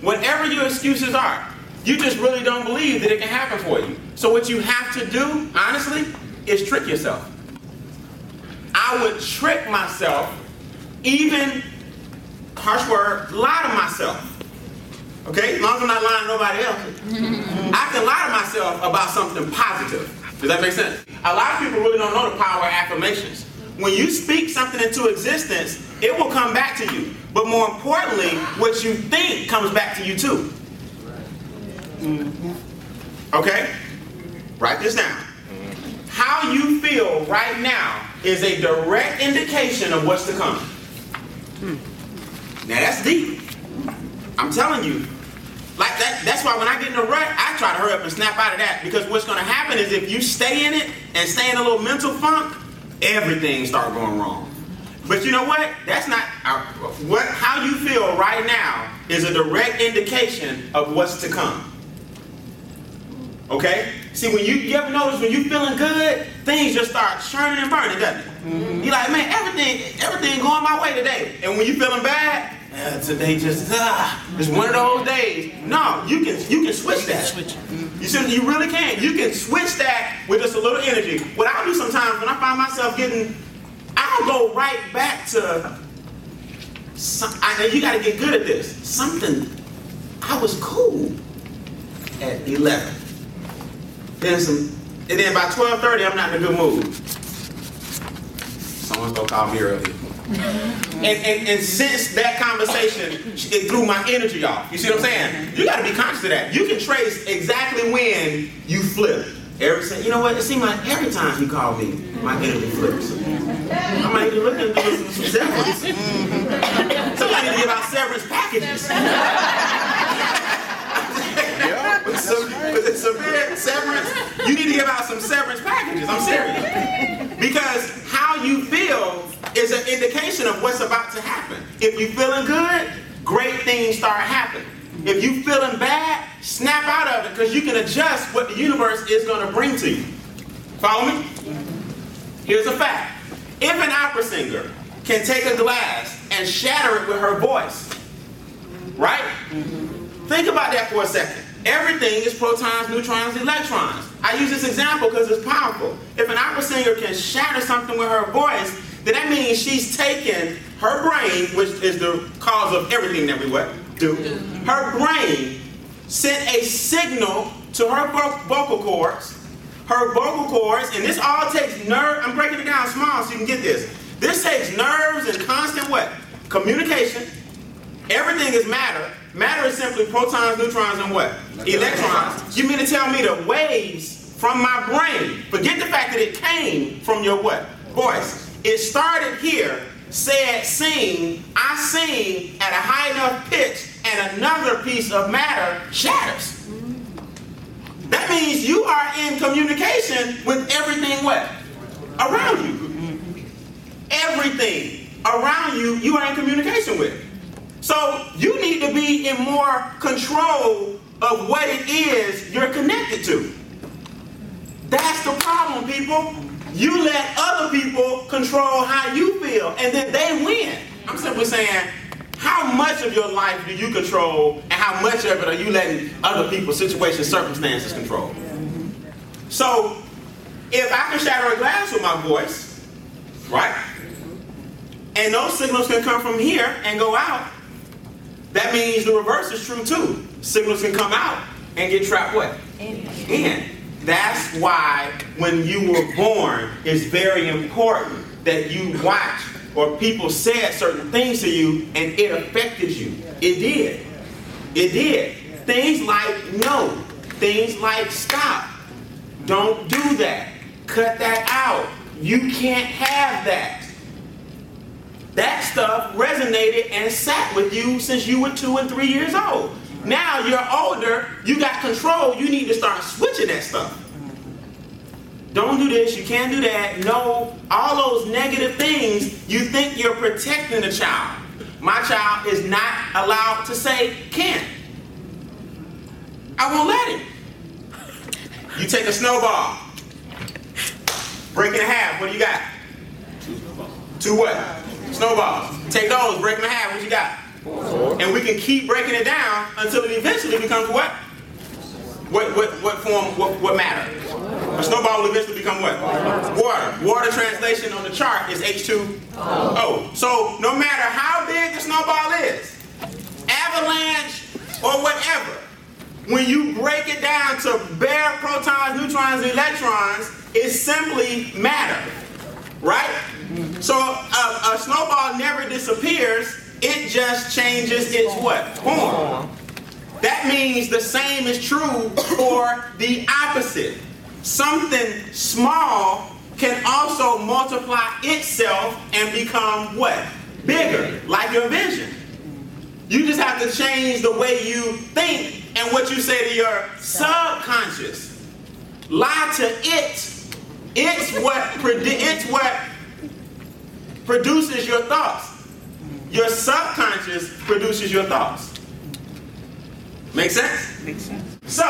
whatever your excuses are, you just really don't believe that it can happen for you. So what you have to do, honestly, is trick yourself. I would trick myself, even harsh word, lie to myself. Okay? As long as I'm not lying to nobody else. I can lie to myself about something positive. Does that make sense? A lot of people really don't know the power of affirmations. When you speak something into existence, it will come back to you. But more importantly, what you think comes back to you too. Okay? Write this down. How you feel right now is a direct indication of what's to come. Now that's deep. I'm telling you. Like that, that's why when I get in a rut, I try to hurry up and snap out of that. Because what's gonna happen is if you stay in it and stay in a little mental funk, everything start going wrong. But you know what? That's not uh, what how you feel right now is a direct indication of what's to come. Okay? See, when you, you ever notice when you feeling good, things just start churning and burning, doesn't it? Mm-hmm. You're like, man, everything, everything going my way today. And when you feeling bad, uh, today just ah, it's one of those days. No, you can you can switch that. Switch. You see, you really can. You can switch that with just a little energy. What I do sometimes when I find myself getting, I'll go right back to. Some, I, know you got to get good at this. Something. I was cool at eleven. Then some, and then by 12:30, I'm not in a good mood. Someone's gonna call me early. Mm-hmm. and, and, and since that conversation, it threw my energy off. You see what I'm saying? You gotta be conscious of that. You can trace exactly when you flip. Every you know what? It seemed like every time he called me, my energy flips. I might be looking at some, some severance. Somebody need to give out severance packages. yeah, with some, with severe severance, you need to give out some severance packages. I'm serious. Because how you feel is an indication of what's about to happen. If you're feeling good, great things start happening. If you feeling bad, snap out of it because you can adjust what the universe is going to bring to you. Follow me? Here's a fact. If an opera singer can take a glass and shatter it with her voice, right? Think about that for a second. Everything is protons, neutrons, electrons. I use this example because it's powerful. If an opera singer can shatter something with her voice, then that means she's taken her brain, which is the cause of everything that we what, do. Her brain sent a signal to her vocal cords. Her vocal cords, and this all takes nerve. I'm breaking it down small so you can get this. This takes nerves and constant what? Communication. Everything is matter. Matter is simply protons, neutrons, and what? Electrons. You mean to tell me the waves from my brain, forget the fact that it came from your what? Voice. It started here, said sing, I sing at a high enough pitch, and another piece of matter shatters. That means you are in communication with everything what? Around you. Everything around you, you are in communication with. So you need to be in more control of what it is you're connected to. That's the problem, people. You let other people control how you feel, and then they win. I'm simply saying, how much of your life do you control, and how much of it are you letting other people's situations, circumstances control? So, if I can shatter a glass with my voice, right? And those signals can come from here and go out, that means the reverse is true too. Signals can come out and get trapped what? In. In. That's why when you were born, it's very important that you watch or people said certain things to you and it affected you. It did. It did. Things like no. Things like stop. Don't do that. Cut that out. You can't have that. That stuff resonated and sat with you since you were two and three years old. Now you're older, you got control, you need to start switching that stuff. Don't do this, you can't do that. No, all those negative things, you think you're protecting the child. My child is not allowed to say can't. I won't let him. You take a snowball, break it in half, what do you got? Two snowballs. Two what? Snowballs. Take those, break them in half, what you got? Four. And we can keep breaking it down until it eventually becomes what? What, what, what form, what, what matter? A snowball will eventually become what? Water. Water translation on the chart is H2O. So no matter how big the snowball is, avalanche or whatever, when you break it down to bare protons, neutrons, electrons, it's simply matter. Right? So a, a snowball never disappears, it just changes its what? Form. That means the same is true for the opposite. Something small can also multiply itself and become what? Bigger, like your vision. You just have to change the way you think and what you say to your subconscious. Lie to it. It's what it's what produces your thoughts. Your subconscious produces your thoughts. Make sense? Makes sense. So,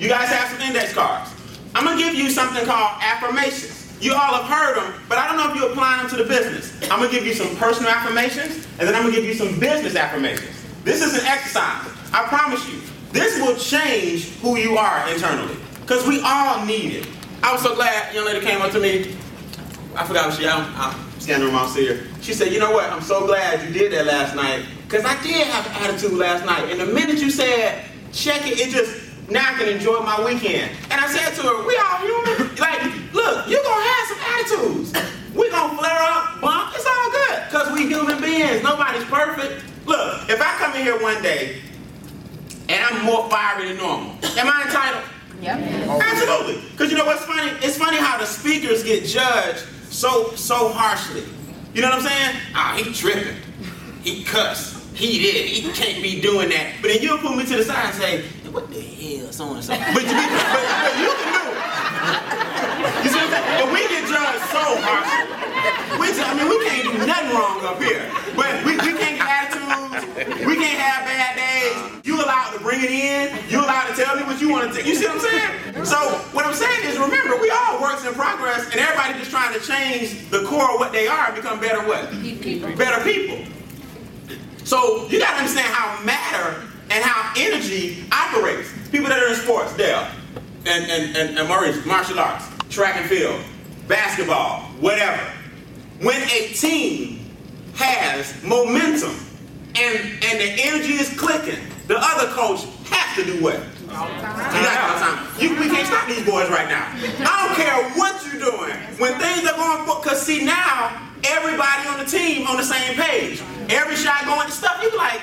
you guys have some index cards. I'm going to give you something called affirmations. You all have heard them, but I don't know if you apply them to the business. I'm going to give you some personal affirmations, and then I'm going to give you some business affirmations. This is an exercise. I promise you. This will change who you are internally, because we all need it. I was so glad young lady came up to me. I forgot what she, I'm, I'm standing around see her. She said, you know what, I'm so glad you did that last night, because I did have an attitude last night. And the minute you said, check it, it just, now I can enjoy my weekend. And I said to her, we all human. Like, look, you're to have some attitudes. We're to flare up, bump. It's all good. Because we human beings. Nobody's perfect. Look, if I come in here one day and I'm more fiery than normal, am I entitled? Yep. Absolutely. Because you know what's funny? It's funny how the speakers get judged so so harshly. You know what I'm saying? Ah, oh, he tripping. He cussed. He did. He can't be doing that. But then you'll put me to the side and say, what the hell, so on and so But, but, but you can do it. You see what I'm saying? But we get judged so harshly. We just, I mean, we can't do nothing wrong up here. But we, we can't get attitudes. We can't have bad days. You allowed to bring it in. You allowed to tell me what you want to. You see what I'm saying? So what I'm saying is, remember, we all works in progress, and everybody just trying to change the core of what they are and become better what? People. Better people. So you got to understand how matter and how energy operates. People that are in sports, Dale, and, and, and, and Maurice, martial arts, track and field, basketball, whatever. When a team has momentum and, and the energy is clicking, the other coach has to do what? You, we can't stop these boys right now. I don't care what you're doing. When things are going, because see now, everybody on the team on the same page. Every shot going to stuff, you like,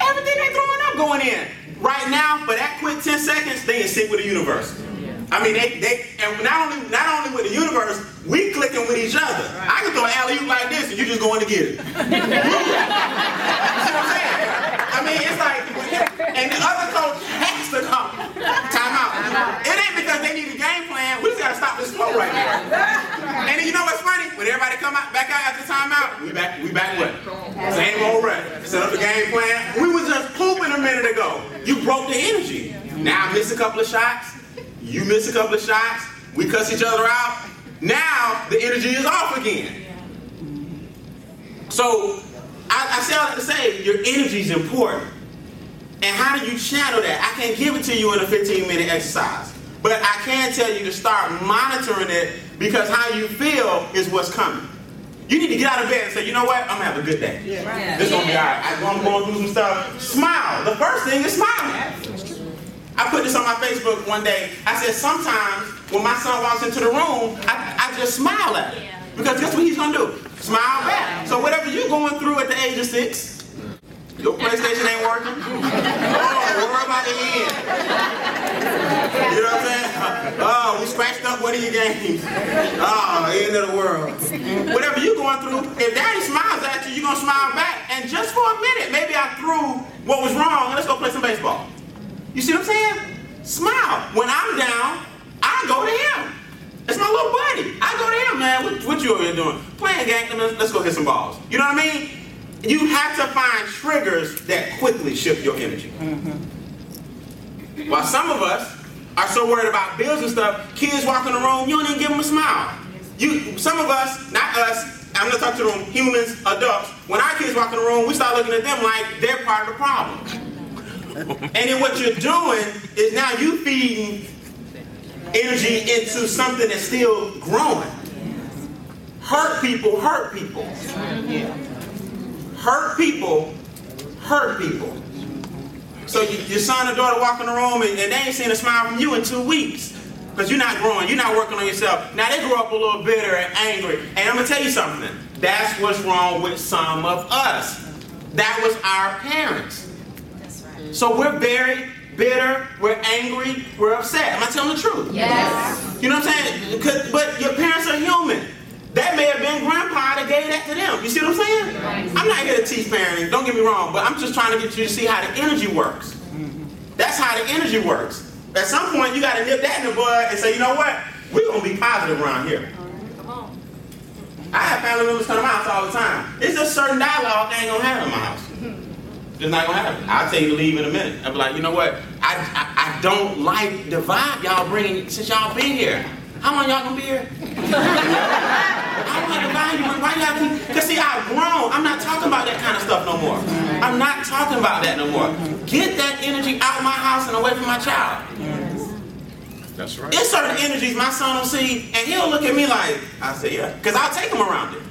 everything they throwing up going in. Right now, for that quick 10 seconds, they in sync with the universe. I mean, they, they, and not only not only with the universe, we clicking with each other. I can throw an alley like this, and you just going to get it. you see what I'm saying? I mean, it's like, and the other coach has to come. Time out. It ain't need a game plan. We just gotta stop this flow right now. And then you know what's funny? When everybody come out back out after timeout, we back, we back what? Same old run. Set up the game plan. We was just pooping a minute ago. You broke the energy. Now I miss a couple of shots. You miss a couple of shots. We cuss each other out. Now the energy is off again. So I, I say all that to say your energy is important. And how do you channel that? I can't give it to you in a 15 minute exercise. But I can tell you to start monitoring it because how you feel is what's coming. You need to get out of bed and say, you know what? I'm gonna have a good day. Yeah. Right. This is gonna be all right. I'm going through some stuff. Smile. The first thing is smiling. I put this on my Facebook one day. I said, sometimes when my son walks into the room, I, I just smile at him. Because guess what he's gonna do? Smile back. So whatever you're going through at the age of six, your PlayStation ain't working. Oh, worry about the end. You know what I'm saying? Oh, we scratched up one of your games. Oh, end of the world. Whatever you're going through, if daddy smiles at you, you're going to smile back. And just for a minute, maybe I threw what was wrong, let's go play some baseball. You see what I'm saying? Smile. When I'm down, I go to him. It's my little buddy. I go to him, man. What, what you over here doing? Playing game. Let's go hit some balls. You know what I mean? You have to find triggers that quickly shift your energy. Mm-hmm. While some of us are so worried about bills and stuff, kids walk in the room, you don't even give them a smile. You, some of us, not us, I'm gonna talk to them humans, adults. When our kids walk in the room, we start looking at them like they're part of the problem. and then what you're doing is now you feeding energy into something that's still growing. Hurt people hurt people. Hurt people hurt people. So you, your son or daughter walk in the room and, and they ain't seen a smile from you in two weeks. Because you're not growing, you're not working on yourself. Now they grow up a little bitter and angry. And I'm gonna tell you something. That's what's wrong with some of us. That was our parents. That's right. So we're very bitter, we're angry, we're upset. Am I telling the truth? Yes. You know what I'm saying? But your parents are human. That may have been grandpa that gave that to them. You see what I'm saying? Right. I'm not here to teach parenting, don't get me wrong, but I'm just trying to get you to see how the energy works. That's how the energy works. At some point, you got to nip that in the bud and say, you know what? We're going to be positive around here. I have family members come to my house all the time. It's just certain dialogue they ain't going to have in my house. It's not going to happen. I'll tell you to leave in a minute. I'll be like, you know what? I, I, I don't like the vibe y'all bringing since y'all been here. How long y'all gonna be here? I don't like the vibe. Why y'all keep? Cause see, I've grown. I'm not talking about that kind of stuff no more. I'm not talking about that no more. Get that energy out of my house and away from my child. That's right. It's certain energies my son will see, and he'll look at me like, I say, yeah, because I'll take him around it.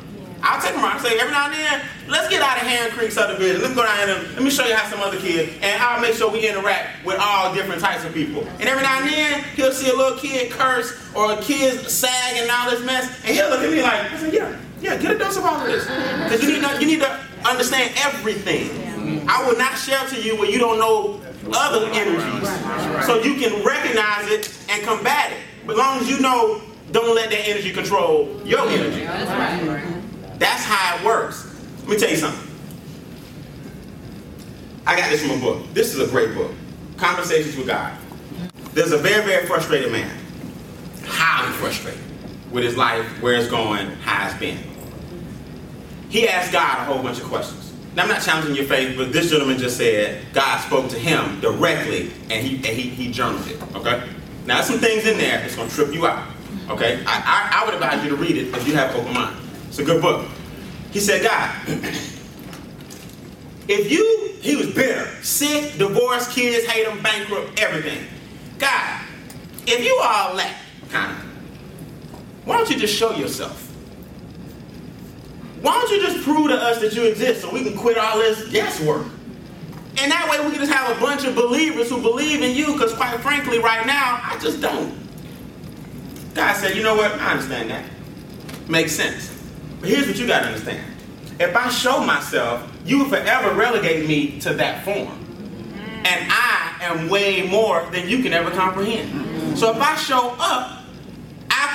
I'll take him around and say, every now and then, let's get out of Hand Creek subdivision. Let's go down there and let me show you how some other kids, and how I'll make sure we interact with all different types of people. And every now and then, he'll see a little kid curse or a kid sag and all this mess, and he'll look at me like, yeah, yeah, get a dose of all of this. Because you need to, you need to understand everything. I will not share to you where you don't know other energies. So you can recognize it and combat it. But as long as you know, don't let that energy control your energy. That's how it works. Let me tell you something. I got this from a book. This is a great book. Conversations with God. There's a very, very frustrated man. Highly frustrated with his life, where it's going, how it's been. He asked God a whole bunch of questions. Now, I'm not challenging your faith, but this gentleman just said God spoke to him directly and he, and he, he journaled it. Okay? Now, there's some things in there that's going to trip you out. Okay? I, I, I would advise you to read it if you have open mind. It's a good book. He said, God, if you, he was bitter, sick, divorced, kids hate him, bankrupt, everything. God, if you are that kind of, why don't you just show yourself? Why don't you just prove to us that you exist so we can quit all this guesswork? And that way we can just have a bunch of believers who believe in you because quite frankly right now, I just don't. God said, you know what? I understand that. Makes sense. But here's what you got to understand. If I show myself, you will forever relegate me to that form. And I am way more than you can ever comprehend. So if I show up,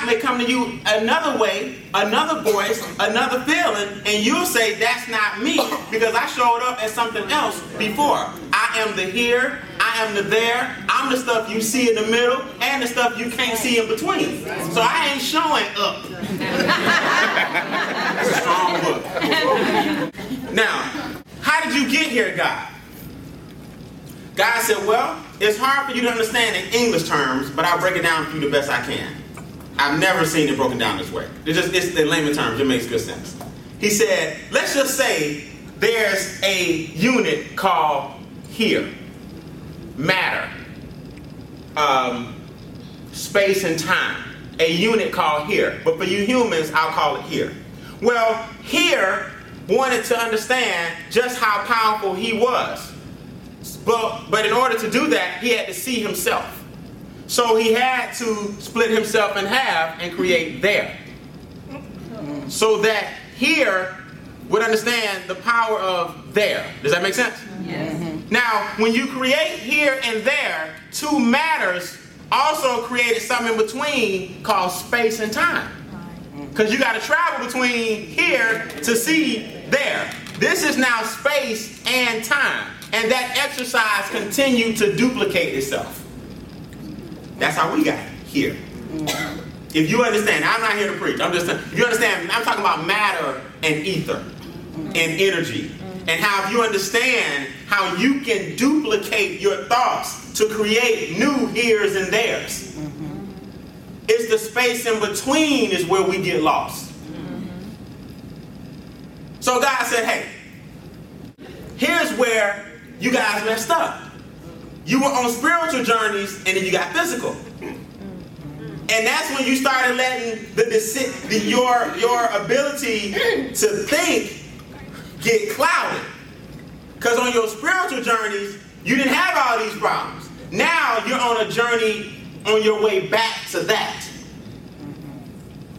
I come to you another way, another voice, another feeling, and you'll say that's not me because I showed up as something else before. I am the here, I am the there, I'm the stuff you see in the middle, the stuff you can't see in between. So I ain't showing up. That's a strong book. Now, how did you get here, God? God said, well, it's hard for you to understand in English terms, but I'll break it down for you the best I can. I've never seen it broken down this way. It's just it's in layman terms, it makes good sense. He said, let's just say there's a unit called here, matter, um, space and time. A unit called here, but for you humans, I'll call it here. Well, here wanted to understand just how powerful he was. But, but in order to do that, he had to see himself. So he had to split himself in half and create there. So that here would understand the power of there. Does that make sense? Yes. Now, when you create here and there, two matters also created something in between called space and time. Because you got to travel between here to see there. This is now space and time. And that exercise continued to duplicate itself. That's how we got here. If you understand, I'm not here to preach. I'm just, you understand, I'm talking about matter and ether and energy. And how if you understand how you can duplicate your thoughts to create new here's and theirs. Mm-hmm. It's the space in between is where we get lost. Mm-hmm. So God said, hey, here's where you guys messed up. You were on spiritual journeys and then you got physical. Mm-hmm. And that's when you started letting the, the your your ability to think get clouded. Because on your spiritual journeys, you didn't have all these problems. Now you're on a journey on your way back to that.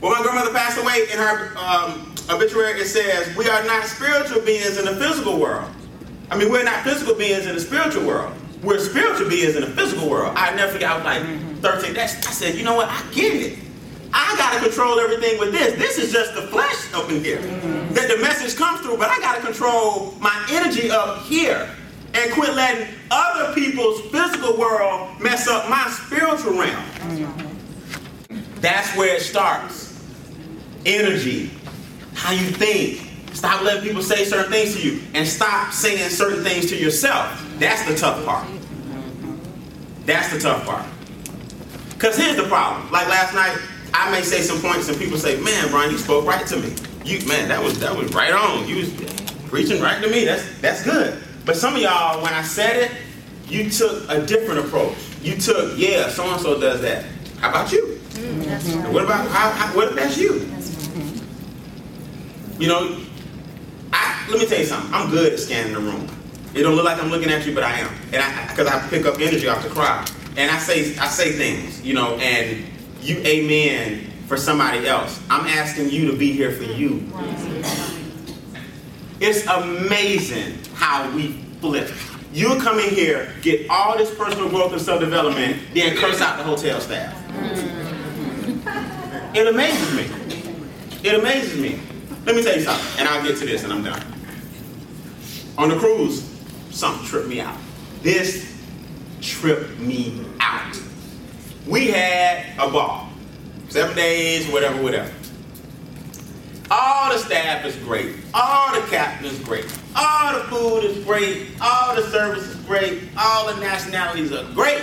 When my grandmother passed away in her um, obituary, it says, We are not spiritual beings in the physical world. I mean, we're not physical beings in the spiritual world. We're spiritual beings in the physical world. I never forget, I was like 13. That's, I said, you know what? I get it. I got to control everything with this. This is just the flesh up in here. That the message comes through, but I got to control my energy up here and quit letting other people's physical world mess up my spiritual realm. That's where it starts. Energy, how you think. Stop letting people say certain things to you and stop saying certain things to yourself. That's the tough part. That's the tough part. Because here's the problem. Like last night, I may say some points and people say, man, Brian, you spoke right to me. You man, that was that was right on. You was preaching right to me. That's that's good. But some of y'all, when I said it, you took a different approach. You took, yeah, so and so does that. How about you? Mm, what about how, how, what if that's you? You know, I, let me tell you something. I'm good at scanning the room. It don't look like I'm looking at you, but I am, and I because I pick up energy off the crowd, and I say I say things, you know, and you amen for somebody else. I'm asking you to be here for you. It's amazing how we flip. You come in here, get all this personal growth and self development, then curse out the hotel staff. It amazes me. It amazes me. Let me tell you something, and I'll get to this and I'm done. On the cruise, something tripped me out. This tripped me out. We had a ball. Seven days, whatever, whatever. All the staff is great. All the captain is great. All the food is great. All the service is great. All the nationalities are great.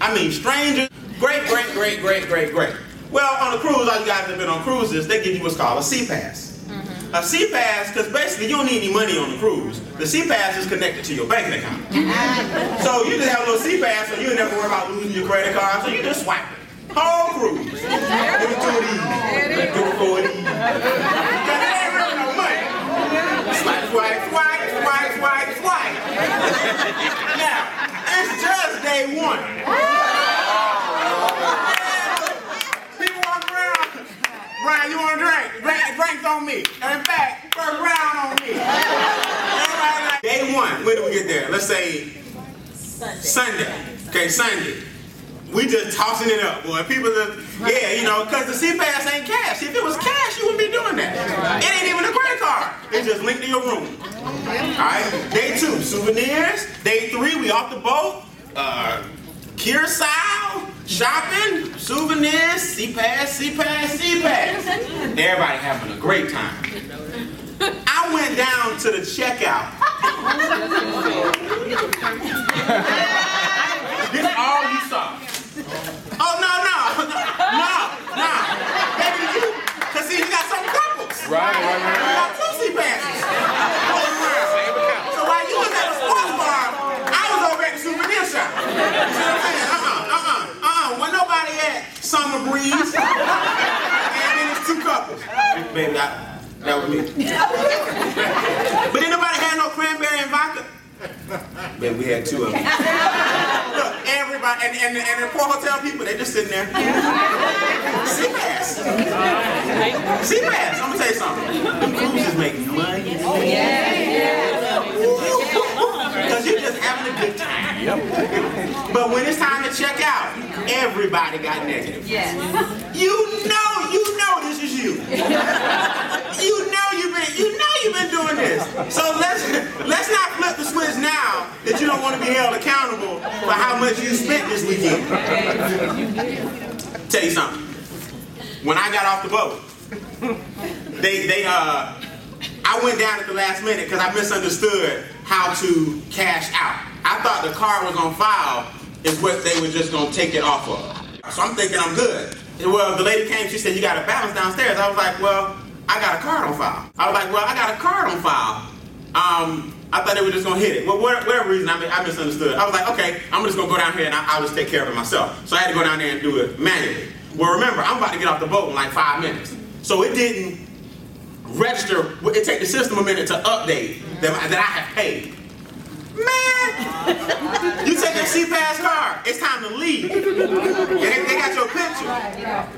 I mean, strangers, great, great, great, great, great, great. Well, on a cruise, all you guys have been on cruises, they give you what's called a sea pass. Mm-hmm. A sea pass, because basically you don't need any money on the cruise. The sea pass is connected to your banking account. so you just have a little sea pass, so you never worry about losing your credit card, so you just swipe it. Whole cruise. Give it of these. Give it four of these. Because it ain't really no money. Swipe, swipe, swipe, swipe, swipe, swipe. now, it's just day one. People walk around. Brian, you want a drink? Drink, drinks on me. And in fact, first round on me. Like, day one. When do we get there? Let's say Sunday. Sunday. Okay, Sunday we just tossing it up, boy. People are, yeah, you know, because the pass ain't cash. If it was cash, you wouldn't be doing that. It ain't even a credit card. It's just linked to your room. All right. Day two, souvenirs. Day three, we off the boat. Uh, Curacao, shopping, souvenirs, sea pass, sea pass, sea pass. Everybody having a great time. I went down to the checkout. This all you saw. Oh, no, no, no, no. Maybe you, because see, you got some couples. Right, right, right. You got two sea passes. So while you was at the sports bar, I was over at the souvenir shop. You see what I'm saying? Uh-uh, uh-uh, uh-uh. When nobody at Summer Breeze, and then it's two couples. Baby, I, that was me. but then nobody had no cranberry and vodka. Baby, we had two of them. Look, everybody, and, and, and the poor hotel people, they just sitting there. Sea pass. Seabass. I'm gonna tell you something. The cruises make money. Oh, yeah. Because you're just having a good time. Yep. But when it's time to check out, everybody got negative. Yes. You know, you know this is you. You know you've been, you know you've been doing this. So let's let's not flip the switch now that you don't want to be held accountable for how much you spent this weekend. Tell you something. When I got off the boat, they they uh I went down at the last minute because I misunderstood how to cash out. I thought the card was on file is what they were just gonna take it off of. So I'm thinking I'm good. Well, the lady came, she said, you got a balance downstairs. I was like, well, I got a card on file. I was like, well, I got a card on file. Um, I thought they were just gonna hit it. Well, whatever reason, I, misunderstood. I was like, okay, I'm just gonna go down here and I, will just take care of it myself. So I had to go down there and do it manually. Well, remember, I'm about to get off the boat in like five minutes. So it didn't register, it take the system a minute to update that, that I have paid. Man, you take a sea pass card, it's time to leave. They, they got your picture.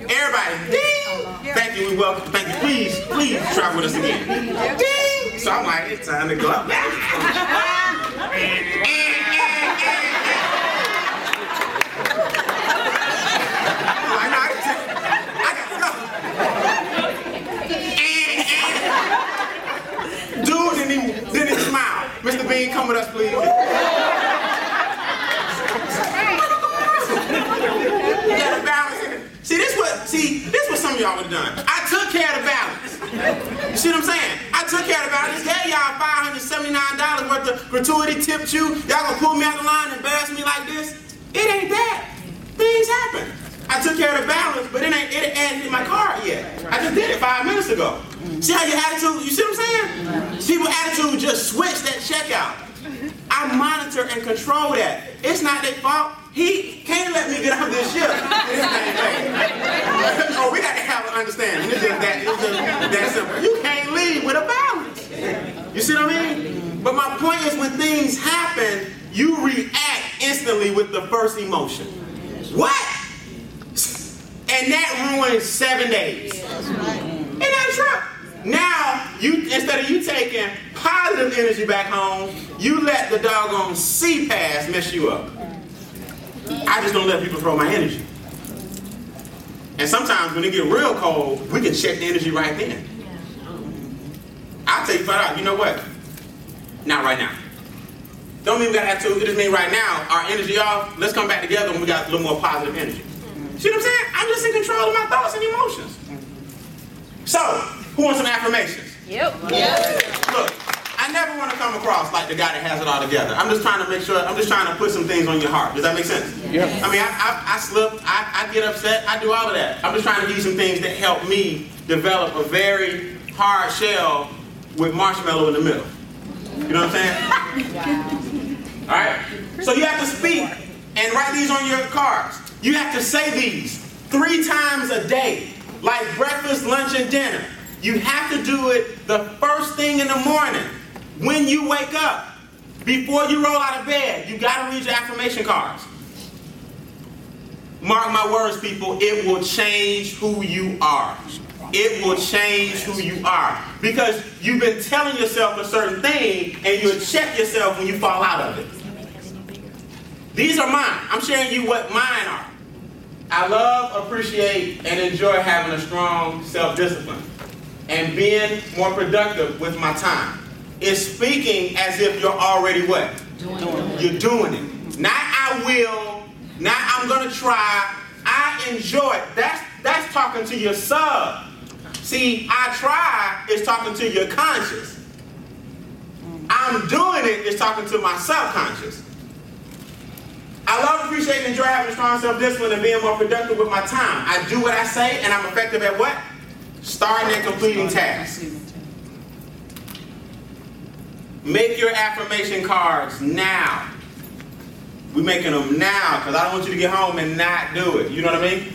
Everybody, ding! Thank you, we welcome, thank you. Please, please travel with us again. Ding! So I'm like, it's time to go up. Dude didn't didn't smile. Mr. Bean, come with us, please. you gotta balance it. See, this what see, this what some of y'all would have done. I took care of the balance. You see what I'm saying? I took care of the balance. Gave y'all $579 worth of gratuity, tipped you. Y'all gonna pull me out the line and embarrass me like this? It ain't that. Things happen. I took care of the balance, but it ain't it ain't in my card yet. I just did it five minutes ago. See how your attitude, you see what I'm saying? People's attitude just switched that checkout. I monitor and control that. It's not their fault. He can't let me get off this ship. oh, we got to have an understanding. It's just that, it's just that simple. You can't leave with a. You see what I mean? But my point is when things happen, you react instantly with the first emotion. What? And that ruins seven days. Isn't that true? Now, you instead of you taking positive energy back home, you let the doggone sea pass mess you up. I just don't let people throw my energy. And sometimes when it get real cold, we can check the energy right then. I'll tell you flat out, you know what? Not right now. Don't mean we gotta have to, it just mean right now, our energy off, let's come back together when we got a little more positive energy. See what I'm saying? I'm just in control of my thoughts and emotions. So, who wants some affirmations? Yep. yep. Look, I never want to come across like the guy that has it all together. I'm just trying to make sure, I'm just trying to put some things on your heart. Does that make sense? Yeah. I mean, I, I, I slip, I, I get upset, I do all of that. I'm just trying to give you some things that help me develop a very hard shell with marshmallow in the middle. You know what I'm saying? wow. All right? So you have to speak and write these on your cards. You have to say these three times a day, like breakfast, lunch, and dinner. You have to do it the first thing in the morning when you wake up. Before you roll out of bed, you got to read your affirmation cards. Mark my words, people, it will change who you are. It will change who you are. Because you've been telling yourself a certain thing and you'll check yourself when you fall out of it. These are mine. I'm sharing you what mine are. I love, appreciate, and enjoy having a strong self-discipline and being more productive with my time. It's speaking as if you're already what? Doing you're doing it. Not I will, not I'm gonna try. I enjoy it. That's that's talking to your sub. See, I try is talking to your conscious. I'm doing it is talking to my subconscious. I love, appreciating and enjoy having strong self-discipline and being more productive with my time. I do what I say, and I'm effective at what? Starting and completing tasks. Make your affirmation cards now. We're making them now because I don't want you to get home and not do it. You know what I mean?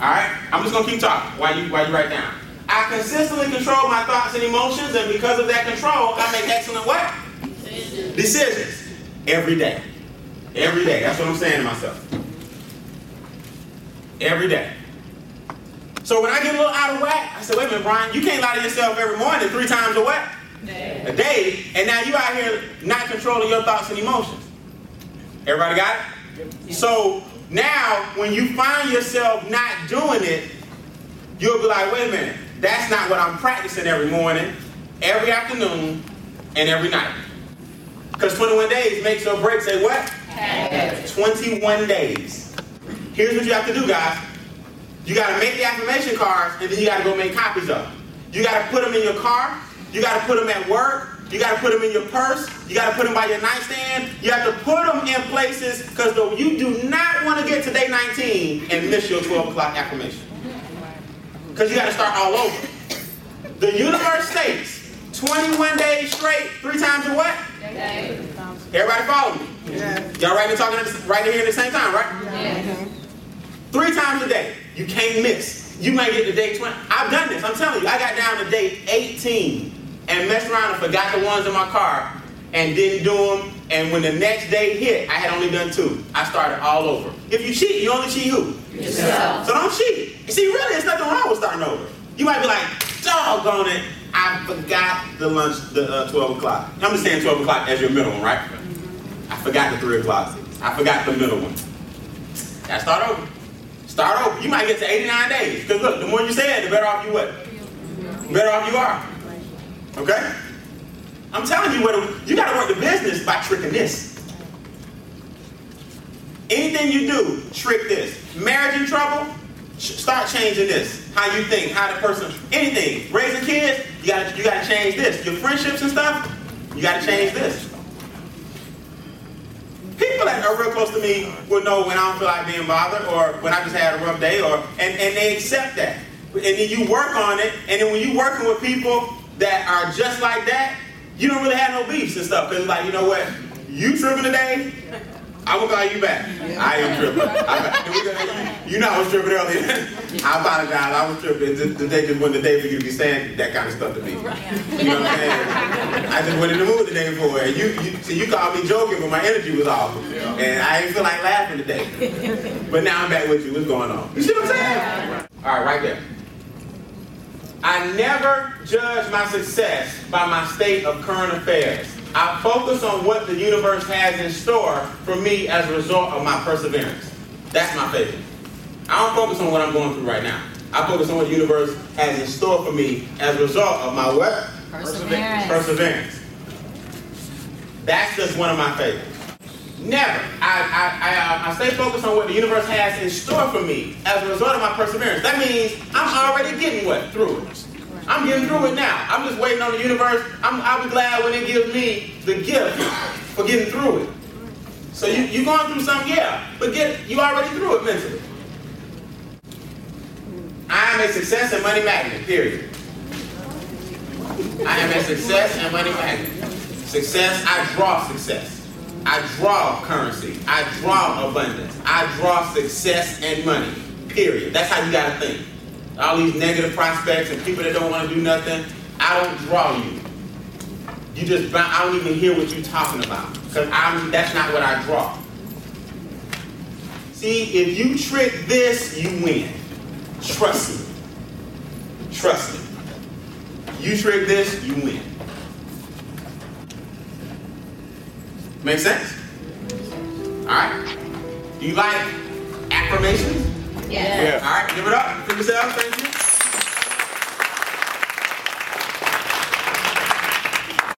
All right? I'm just going to keep talking while you, while you write down. I consistently control my thoughts and emotions, and because of that control, I make excellent what? Decisions. Decisions. Every day. Every day. That's what I'm saying to myself. Every day. So when I get a little out of whack, I said, wait a minute, Brian, you can't lie to yourself every morning three times a what? Day. A day, and now you out here not controlling your thoughts and emotions. Everybody got it? So now when you find yourself not doing it, you'll be like, wait a minute, that's not what I'm practicing every morning, every afternoon, and every night. Because 21 days makes or breaks a what? 21 days. Here's what you have to do, guys. You got to make the affirmation cards, and then you got to go make copies of them. You got to put them in your car. You got to put them at work. You got to put them in your purse. You got to put them by your nightstand. You have to put them in places because you do not want to get to day 19 and miss your 12 o'clock affirmation. Because you got to start all over. The universe states 21 days straight, three times a what? Everybody follow me? Y'all right here talking right here at the same time, right? Three times a day. You can't miss. You might get to day 20. I've done this. I'm telling you. I got down to day 18 and messed around and forgot the ones in my car and didn't do them. And when the next day hit, I had only done two. I started all over. If you cheat, you only cheat who? Yourself. So don't cheat. You see, really, there's nothing wrong with starting over. You might be like, doggone it, I forgot the lunch, the uh, 12 o'clock. I'm just saying 12 o'clock as your middle one, right? I forgot the 3 o'clock. I forgot the middle one. Gotta start over. Start over. You might get to 89 days. Because look, the more you say it, the better off you what? The better off you are. Okay? I'm telling you, what you gotta work the business by tricking this. Anything you do, trick this. Marriage in trouble, start changing this. How you think, how the person, anything. Raising kids, you gotta you gotta change this. Your friendships and stuff, you gotta change this. People that are real close to me will know when I don't feel like being bothered or when I just had a rough day or and, and they accept that. And then you work on it, and then when you're working with people that are just like that, you don't really have no beefs and stuff. Because like, you know what? You tripping today, I will call you back. I am tripping. I, you, you know I was tripping earlier. I apologize. I was tripping. The, the day just wasn't the day for you to be saying that kind of stuff to me. You know what I'm saying? I just went in the mood the day before. And you, you, see, you called me joking, but my energy was off. And I didn't feel like laughing today. But now I'm back with you. What's going on? You see what I'm saying? All right, right there. I never judge my success by my state of current affairs. I focus on what the universe has in store for me as a result of my perseverance. That's my favorite. I don't focus on what I'm going through right now. I focus on what the universe has in store for me as a result of my what? Perseverance. Perseverance. That's just one of my favorites. Never. I, I, I, uh, I stay focused on what the universe has in store for me as a result of my perseverance. That means I'm already getting what? Through it. I'm getting through it now. I'm just waiting on the universe. I'm, I'll be glad when it gives me the gift for getting through it. So you, you're going through something, yeah, but get you already through it mentally. I am a success and money magnet, period. I am a success and money magnet. Success, I draw success. I draw currency. I draw abundance. I draw success and money. Period. That's how you gotta think. All these negative prospects and people that don't want to do nothing, I don't draw you. You just, I don't even hear what you're talking about. Because I'm that's not what I draw. See, if you trick this, you win. Trust me. Trust me. You trick this, you win. Make sense? Alright? Do you like affirmations? Yes. Alright, give it up for yourself. Say